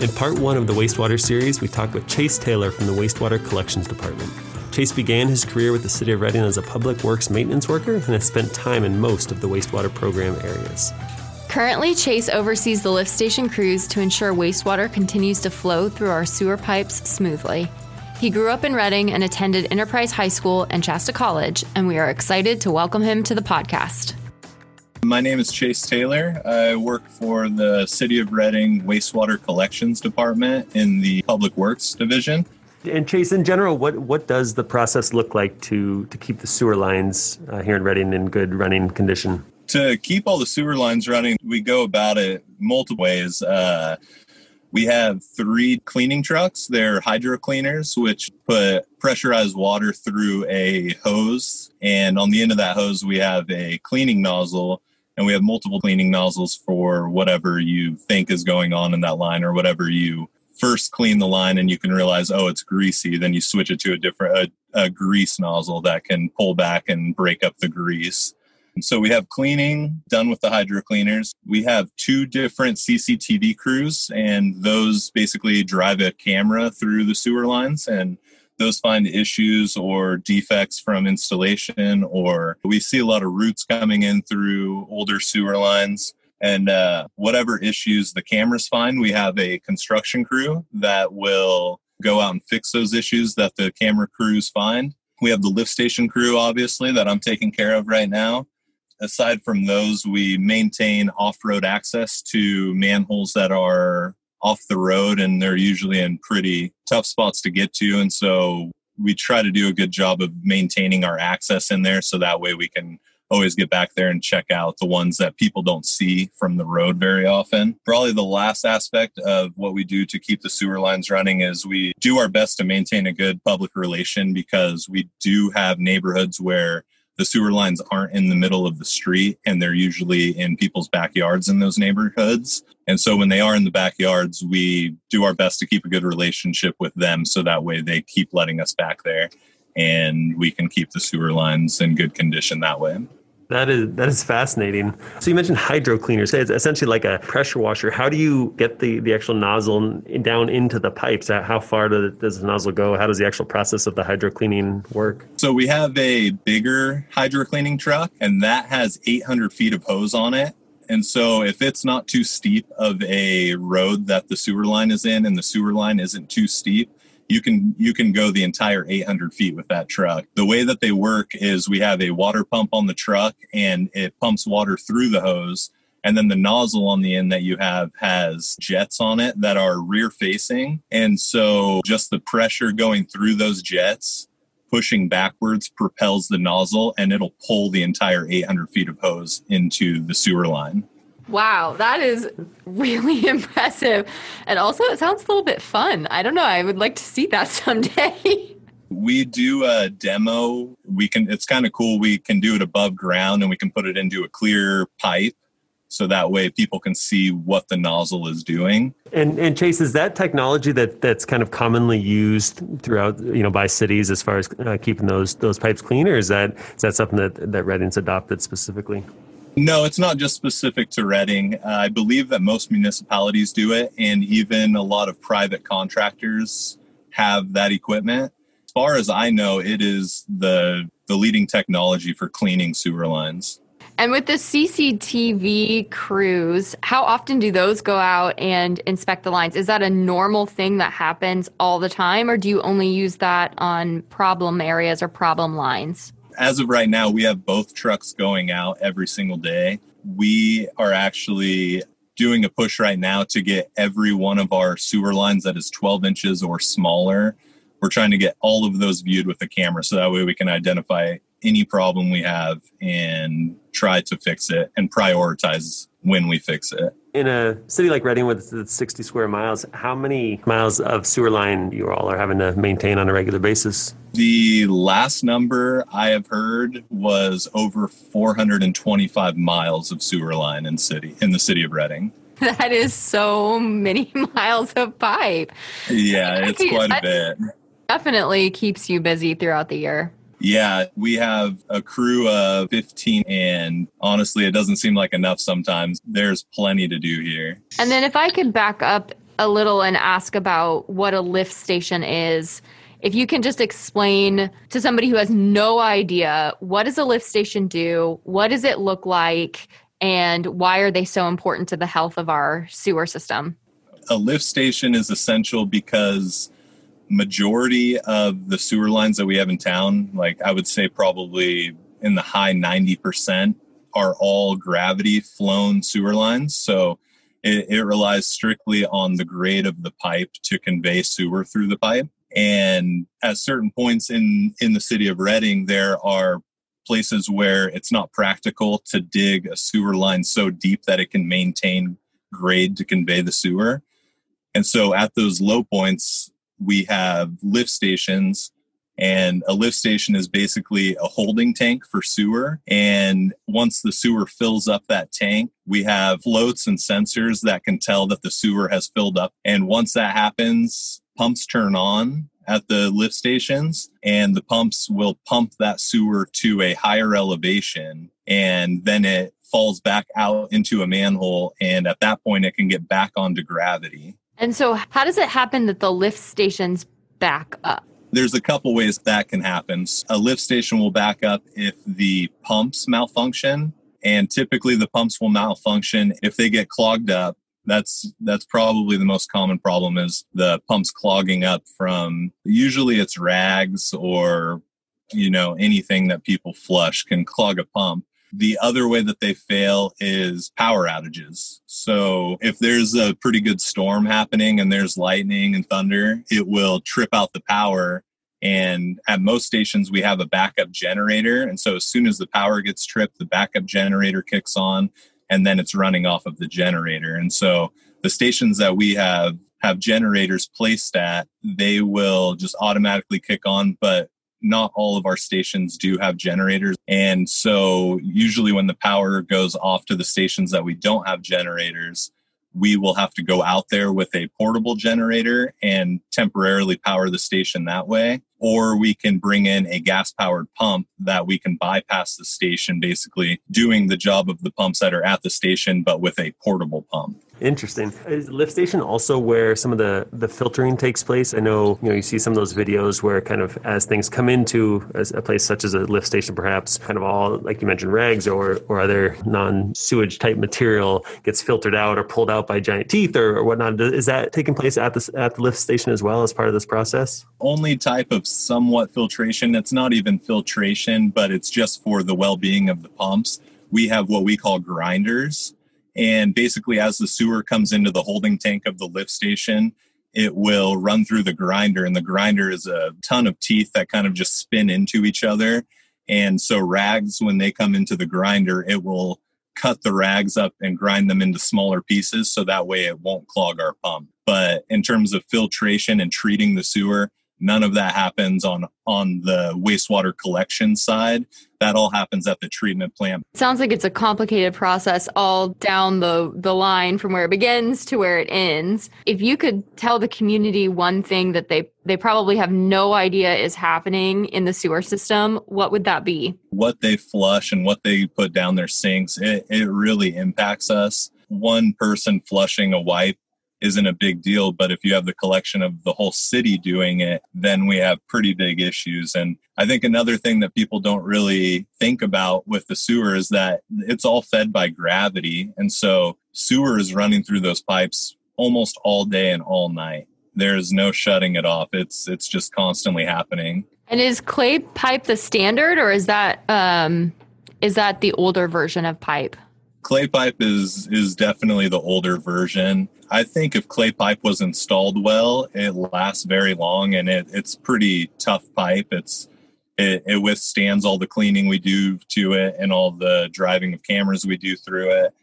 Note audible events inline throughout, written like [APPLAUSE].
In part one of the wastewater series, we talked with Chase Taylor from the Wastewater Collections Department. Chase began his career with the City of Redding as a public works maintenance worker and has spent time in most of the wastewater program areas. Currently, Chase oversees the lift station crews to ensure wastewater continues to flow through our sewer pipes smoothly. He grew up in Redding and attended Enterprise High School and Shasta College, and we are excited to welcome him to the podcast. My name is Chase Taylor. I work for the City of Redding Wastewater Collections Department in the Public Works Division. And Chase, in general, what, what does the process look like to, to keep the sewer lines uh, here in Redding in good running condition? to keep all the sewer lines running, we go about it multiple ways. Uh, we have three cleaning trucks. They're hydro cleaners, which put pressurized water through a hose. And on the end of that hose, we have a cleaning nozzle. And we have multiple cleaning nozzles for whatever you think is going on in that line or whatever you first clean the line and you can realize, oh, it's greasy. Then you switch it to a different a, a grease nozzle that can pull back and break up the grease. So we have cleaning done with the hydro cleaners. We have two different CCTV crews, and those basically drive a camera through the sewer lines and those find issues or defects from installation, or we see a lot of roots coming in through older sewer lines. And uh, whatever issues the cameras find, we have a construction crew that will go out and fix those issues that the camera crews find. We have the lift station crew, obviously, that I'm taking care of right now aside from those, we maintain off road access to manholes that are off the road and they're usually in pretty tough spots to get to. And so we try to do a good job of maintaining our access in there so that way we can always get back there and check out the ones that people don't see from the road very often. Probably the last aspect of what we do to keep the sewer lines running is we do our best to maintain a good public relation because we do have neighborhoods where the sewer lines aren't in the middle of the street and they're usually in people's backyards in those neighborhoods. And so when they are in the backyards, we do our best to keep a good relationship with them so that way they keep letting us back there and we can keep the sewer lines in good condition that way. That is that is fascinating. So you mentioned hydro cleaners. It's essentially like a pressure washer. How do you get the, the actual nozzle down into the pipes? How far does the nozzle go? How does the actual process of the hydro cleaning work? So we have a bigger hydro cleaning truck, and that has 800 feet of hose on it. And so if it's not too steep of a road that the sewer line is in, and the sewer line isn't too steep, you can you can go the entire 800 feet with that truck. The way that they work is we have a water pump on the truck and it pumps water through the hose. And then the nozzle on the end that you have has jets on it that are rear facing and so just the pressure going through those jets pushing backwards propels the nozzle and it'll pull the entire 800 feet of hose into the sewer line Wow, that is really [LAUGHS] impressive. And also, it sounds a little bit fun. I don't know. I would like to see that [LAUGHS] someday. we do a demo. We can, it's kind of cool. We can do it above ground and we can put it into a clear pipe. So that way people can see what the nozzle is doing. And, and Chase, is that technology that, that's kind of commonly used throughout, you know, by cities as far as uh, keeping those those pipes clean, or is that is that something that that Redding's adopted specifically? No, it's not just specific to Redding. Uh, I believe that most municipalities do it, and even a lot of private contractors have that equipment. As far as I know, it is the the leading technology for cleaning sewer lines. And with the CCTV crews, how often do those go out and inspect the lines? Is that a normal thing that happens all the time, or do you only use that on problem areas or problem lines? As of right now, we have both trucks going out every single day. We are actually doing a push right now to get every one of our sewer lines that is 12 inches or smaller. We're trying to get all of those viewed with the camera so that way we can identify any problem we have and try to fix it and prioritize when we fix it. In a city like Redding with 60 square miles, how many miles of sewer line you all are having to maintain on a regular basis? The last number I have heard was over 425 miles of sewer line in city in the city of Redding. [LAUGHS] That is so many [LAUGHS] miles of pipe. Yeah, it's [LAUGHS] quite a bit. Definitely keeps you busy throughout the year. Yeah, we have a crew of 15, and honestly, it doesn't seem like enough sometimes. There's plenty to do here. And then, if I could back up a little and ask about what a lift station is. If you can just explain to somebody who has no idea what does a lift station do? What does it look like? And why are they so important to the health of our sewer system? A lift station is essential because majority of the sewer lines that we have in town, like I would say probably in the high 90%, are all gravity flown sewer lines. So it, it, relies strictly on the grade of the pipe to convey sewer through the pipe. And at certain points in, in the city of Redding, there are places where it's not practical to dig a sewer line so deep that it can maintain grade to convey the sewer. And so at those low points, we have lift stations and a lift station is basically a holding tank for sewer. And once the sewer fills up that tank, we have floats and sensors that can tell that the sewer has filled up. And once that happens, pumps turn on at the lift stations and the pumps will pump that sewer to a higher elevation and then it falls back out into a manhole and at that point it can get back onto gravity and so, how does it happen that the lift stations back up? There's a couple ways that can happen. A lift station will back up if the pumps malfunction, and typically the pumps will malfunction if they get clogged up. That's that's probably the most common problem is the pumps clogging up from usually it's rags or you know anything that people flush can clog a pump the other way that they fail is power outages. So if there's a pretty good storm happening and there's lightning and thunder, it will trip out the power. And at most stations, we have a backup generator. And so as soon as the power gets tripped, the backup generator kicks on and then it's running off of the generator. And so the stations that we have have generators placed at, they will just automatically kick on. But not all of our stations do have generators. And so, usually, when the power goes off to the stations that we don't have generators, we will have to go out there with a portable generator and temporarily power the station that way. Or we can bring in a gas powered pump that we can bypass the station, basically doing the job of the pumps that are at the station, but with a portable pump. Interesting. Is lift station also where some of the, the filtering takes place? I know you know you see some of those videos where kind of as things come into a place such as a lift station, perhaps kind of all like you mentioned rags or or other non sewage type material gets filtered out or pulled out by giant teeth or, or whatnot. Is that taking place at the at the lift station as well as part of this process? Only type of somewhat filtration. It's not even filtration, but it's just for the well being of the pumps. We have what we call grinders and basically, as the sewer comes into the holding tank of the lift station, it will run through the grinder. And the grinder is a ton of teeth that kind of just spin into each other. And so, rags, when they come into the grinder, it will cut the rags up and grind them into smaller pieces so that way it won't clog our pump. But in terms of filtration and treating the sewer, None of that happens on on the wastewater collection side. That all happens at the treatment plant. Sounds like it's a complicated process all down the the line from where it begins to where it ends. If you could tell the community one thing that they they probably have no idea is happening in the sewer system, what would that be? What they flush and what they put down their sinks, it, it really impacts us. One person flushing a wipe isn't a big deal. But if you have the collection of the whole city doing it, then we have pretty big issues. And I think another thing that people don't really think about with the sewer is that it's all fed by gravity. And so sewer is running through those pipes almost all day and all night. There's no shutting it off. It's it's just constantly happening. And is clay pipe the standard or is that um is that the older version of pipe? Clay pipe is is definitely the older version. I think if clay pipe was installed well, it lasts very long and it, it's pretty tough pipe. It's it, it withstands all the cleaning we do to it and all the driving of cameras we do through it.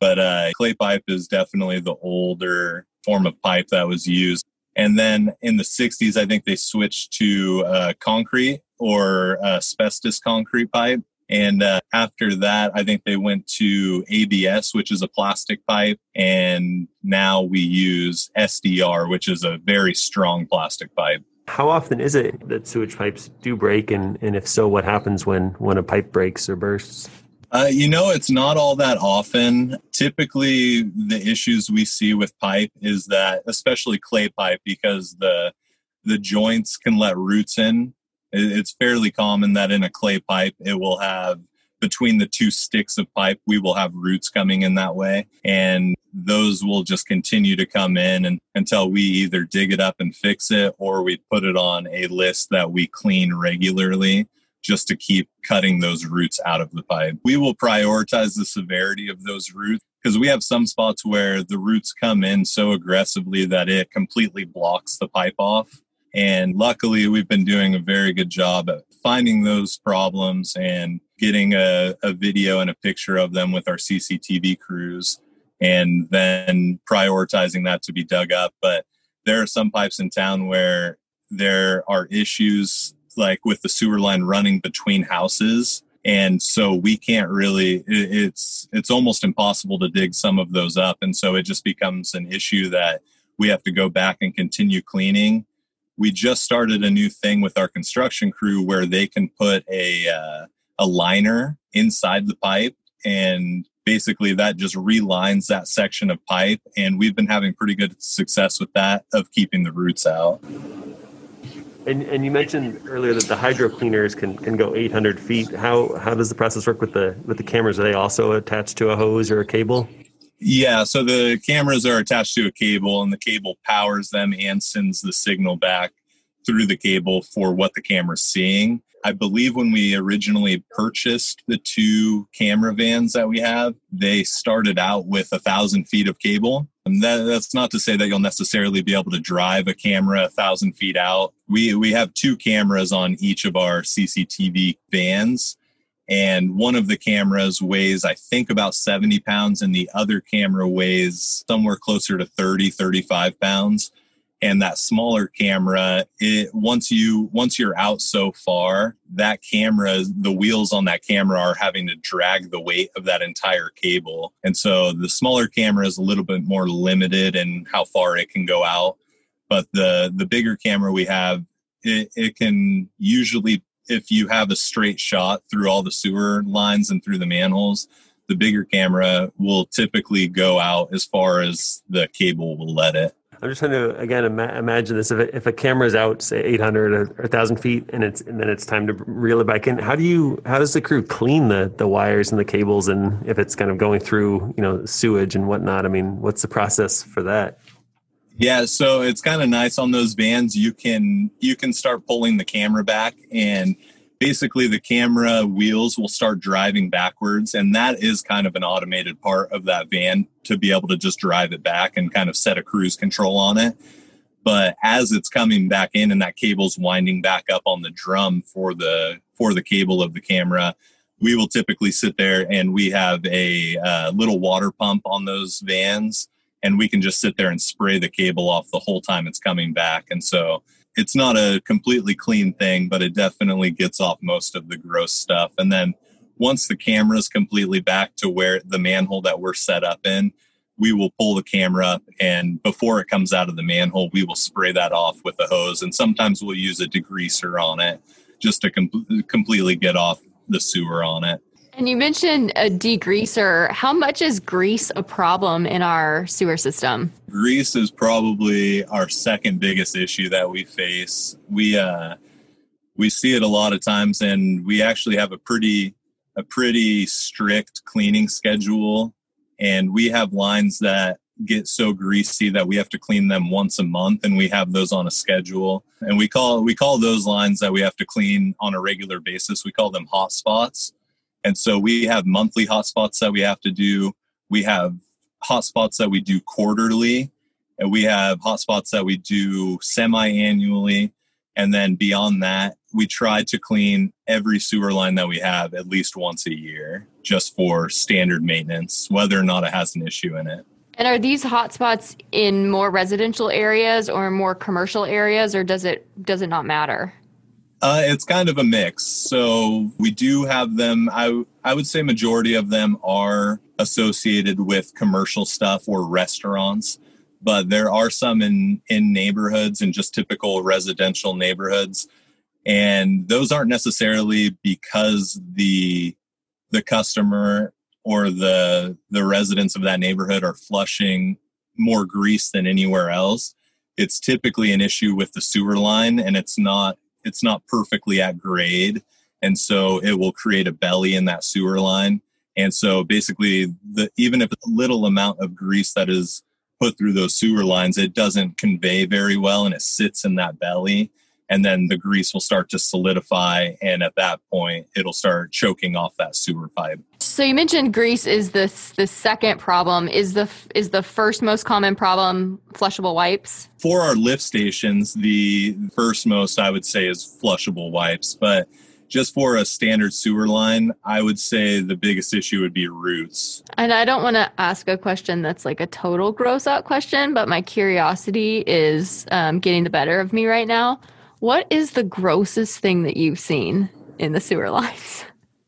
But uh, clay pipe is definitely the older form of pipe that was used. And then in the 60s, I think they switched to uh, concrete or uh, asbestos concrete pipe. And uh, after that, I think they went to ABS, which is a plastic pipe. And now we use SDR, which is a very strong plastic pipe. How often is it that sewage pipes do break? And, and if so, what happens when, when a pipe breaks or bursts? Uh, you know, it's not all that often. Typically, the issues we see with pipe is that, especially clay pipe, because the the joints can let roots in. It's fairly common that in a clay pipe, it will have between the two sticks of pipe, we will have roots coming in that way. And those will just continue to come in and, until we either dig it up and fix it or we put it on a list that we clean regularly just to keep cutting those roots out of the pipe. We will prioritize the severity of those roots because we have some spots where the roots come in so aggressively that it completely blocks the pipe off. And luckily, we've been doing a very good job at finding those problems and getting a, a video and a picture of them with our CCTV crews and then prioritizing that to be dug up. But there are some pipes in town where there are issues like with the sewer line running between houses. And so we can't really it's it's almost impossible to dig some of those up. And so it just becomes an issue that we have to go back and continue cleaning we just started a new thing with our construction crew where they can put a uh, a liner inside the pipe. And basically that just relines that section of pipe. And we've been having pretty good success with that of keeping the roots out. And, and you mentioned earlier that the hydro cleaners can, can go 800 feet. How how does the process work with the with the cameras? Are they also attached to a hose or a cable yeah, so the cameras are attached to a cable, and the cable powers them and sends the signal back through the cable for what the camera's seeing. I believe when we originally purchased the two camera vans that we have, they started out with a thousand feet of cable. And that, that's not to say that you'll necessarily be able to drive a camera a thousand feet out. We we have two cameras on each of our CCTV vans and one of the cameras weighs i think about 70 pounds and the other camera weighs somewhere closer to 30 35 pounds. And that smaller camera it once you once you're out so far that camera the wheels on that camera are having to drag the weight of that entire cable. And so the smaller camera is a little bit more limited in how far it can go out. But the the bigger camera we have it, it can usually if you have a straight shot through all the sewer lines and through the manholes, the bigger camera will typically go out as far as the cable will let it. I'm just trying to again ima- imagine this: if a, if a camera is out, say 800 or 1,000 feet, and it's and then it's time to reel it back in. How do you? How does the crew clean the the wires and the cables, and if it's kind of going through you know sewage and whatnot? I mean, what's the process for that? Yeah, so it's kind of nice on those vans. You can you can start pulling the camera back, and basically the camera wheels will start driving backwards, and that is kind of an automated part of that van to be able to just drive it back and kind of set a cruise control on it. But as it's coming back in, and that cable's winding back up on the drum for the for the cable of the camera, we will typically sit there and we have a uh, little water pump on those vans and we can just sit there and spray the cable off the whole time it's coming back. And so it's not a completely clean thing, but it definitely gets off most of the gross stuff. And then once the camera is completely back to where the manhole that we're set up in, we will pull the camera up and before it comes out of the manhole, we will spray that off with a hose. And sometimes we'll use a degreaser on it just to com- completely get off the sewer on it. And you mentioned a degreaser. How much is grease a problem in our sewer system? Grease is probably our second biggest issue that we face. We uh, we see it a lot of times, and we actually have a pretty a pretty strict cleaning schedule. And we have lines that get so greasy that we have to clean them once a month, and we have those on a schedule. And we call we call those lines that we have to clean on a regular basis. We call them hot spots and so we have monthly hotspots that we have to do. We have hotspots that we do quarterly, and we have hotspots that we do semi annually. And then beyond that, we try to clean every sewer line that we have at least once a year just for standard maintenance, whether or not it has an issue in it. And are these hotspots in more residential areas or more commercial areas, or does it does it not matter? Uh, it's kind of a mix. So we do have them. I I would say majority of them are associated with commercial stuff or restaurants, but there are some in in neighborhoods and just typical residential neighborhoods, and those aren't necessarily because the the customer or the the residents of that neighborhood are flushing more grease than anywhere else it's typically an issue with the sewer line and it's not it's not perfectly at grade and so it will create a belly in that sewer line. And so basically the even if a little amount of grease that is put through those sewer lines it doesn't convey very well and it sits in that belly. And then the grease will start to solidify and at that point it'll start choking off that sewer pipe so you mentioned grease is this the second problem is the is the first most common problem flushable wipes for our lift stations the first most i would say is flushable wipes but just for a standard sewer line, I would say the biggest issue would be roots. And I don't want to ask a question that's like a total gross out question, but my curiosity is um, getting the better of me right now. What is the grossest thing that you've seen in the sewer [LAUGHS] lines?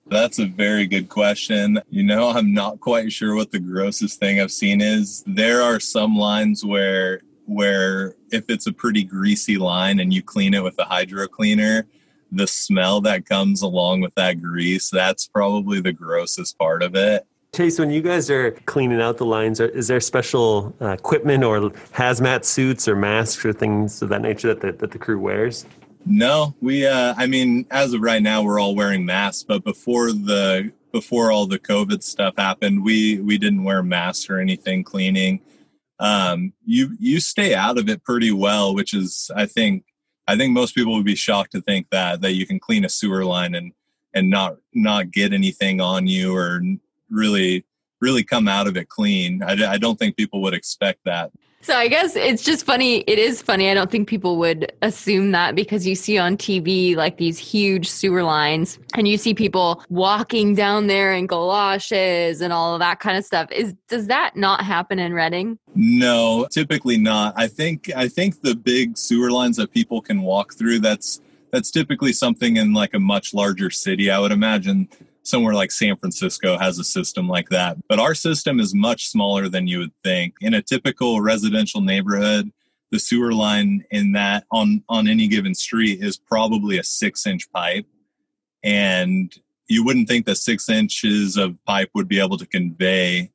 That's a very good question. You know, I'm not quite sure what the grossest thing I've seen is. There are some lines where where if it's a pretty greasy line and you clean it with a hydro cleaner, the smell that comes along with that grease, that's probably the grossest part of it. Chase, when you guys are cleaning out the lines, is there special uh, equipment or hazmat suits or masks or things of that nature that the, that the crew wears? No, we. Uh, I mean, as of right now, we're all wearing masks. But before the before all the COVID stuff happened, we we didn't wear masks or anything cleaning. Um, you you stay out of it pretty well, which is I think I think most people would be shocked to think that that you can clean a sewer line and and not not get anything on you or really really come out of it clean. I, I don't think people would expect that. So I guess it's just funny. It is funny. I don't think people would assume that because you see on TV like these huge sewer lines and you see people walking down there in galoshes and all of that kind of stuff. Is does that not happen in Redding? No, typically not. I think I think the big sewer lines that people can walk through that's that's typically something in like a much larger city. I would imagine somewhere like San Francisco has a system like that. But our system is much smaller than you would think. In a typical residential neighborhood, the sewer line in that on on any given street is probably a six inch pipe. And you wouldn't think that six inches of pipe would be able to convey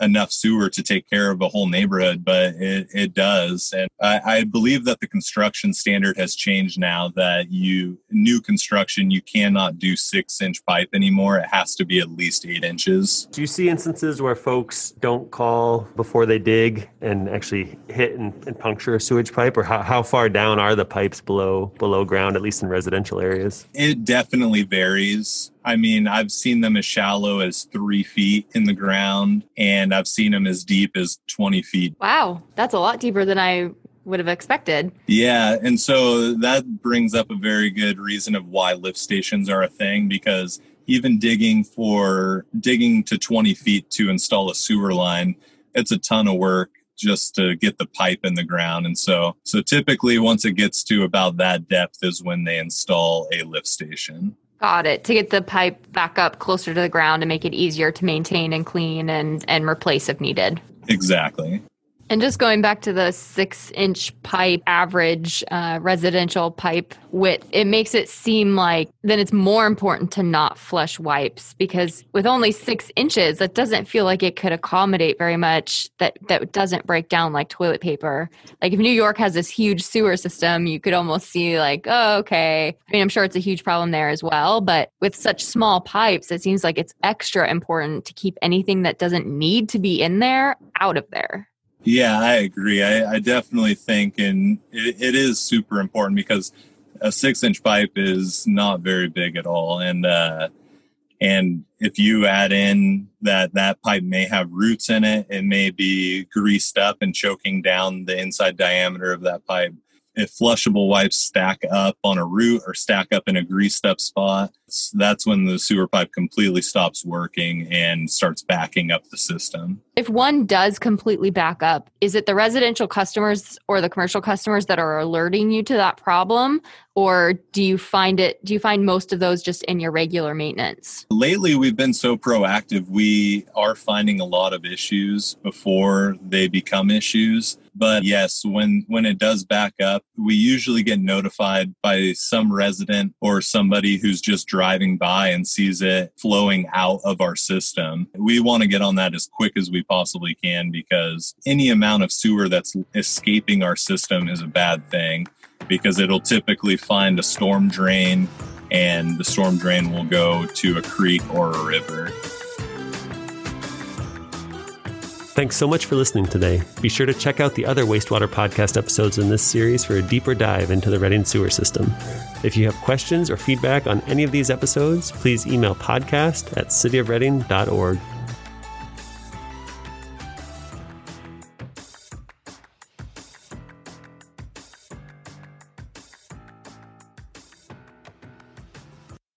enough sewer to take care of a whole neighborhood, but it, it does. And I, I, believe that the construction standard has changed now that you, new construction, you cannot do six inch pipe anymore. It has to be at least eight inches. Do you see instances where folks don't call before they dig and actually hit and, and puncture a sewage pipe? Or how, how far down are the pipes below, below ground, at least in residential areas? It definitely varies. I mean, I've seen them as shallow as three feet in the ground, and I've seen them as deep as 20 feet. Wow, that's a lot deeper than I would have expected. Yeah, and so that brings up a very good reason of why lift stations are a thing because even digging for digging to 20 feet to install a sewer line, it's a ton of work just to get the pipe in the ground and so so typically once it gets to about that depth is when they install a lift station Got it. To get the pipe back up closer to the ground and make it easier to maintain and clean and, and replace if needed. Exactly. And just going back to the six inch pipe average uh, residential pipe width, it makes it seem like then it's more important to not flush wipes because with only six inches, that doesn't feel like it could accommodate very much that, that doesn't break down like toilet paper. Like if New York has this huge sewer system, you could almost see like, oh, okay. I mean, I'm sure it's a huge problem there as well. But with such small pipes, it seems like it's extra important to keep anything that doesn't need to be in there out of there. Yeah, I agree. I, I definitely think, and it, it is super important because a six inch pipe is not very big at all. And, uh, and if you add in that that pipe may have roots in it, it may be greased up and choking down the inside diameter of that pipe if flushable wipes stack up on a root or stack up in a greased up spot, that's when the sewer pipe completely stops working and starts backing up the system. If one does completely back up, is it the residential customers or the commercial customers that are alerting you to that problem? Or do you find it, do you find most of those just in your regular maintenance? Lately, we've been so proactive. We are finding a lot of issues before they become issues but yes when when it does back up we usually get notified by some resident or somebody who's just driving driving by and sees it flowing out of our system. We want to get on that as quick as we possibly can because any amount of sewer that's escaping our system is a bad thing because it'll typically find a storm drain and the storm drain will go to a creek or a river. Thanks so much for listening today. Be sure to check out the other wastewater podcast episodes in this series for a deeper dive into the Redding sewer system. If you have questions or feedback on any of these episodes, please email podcast at cityofredding.org.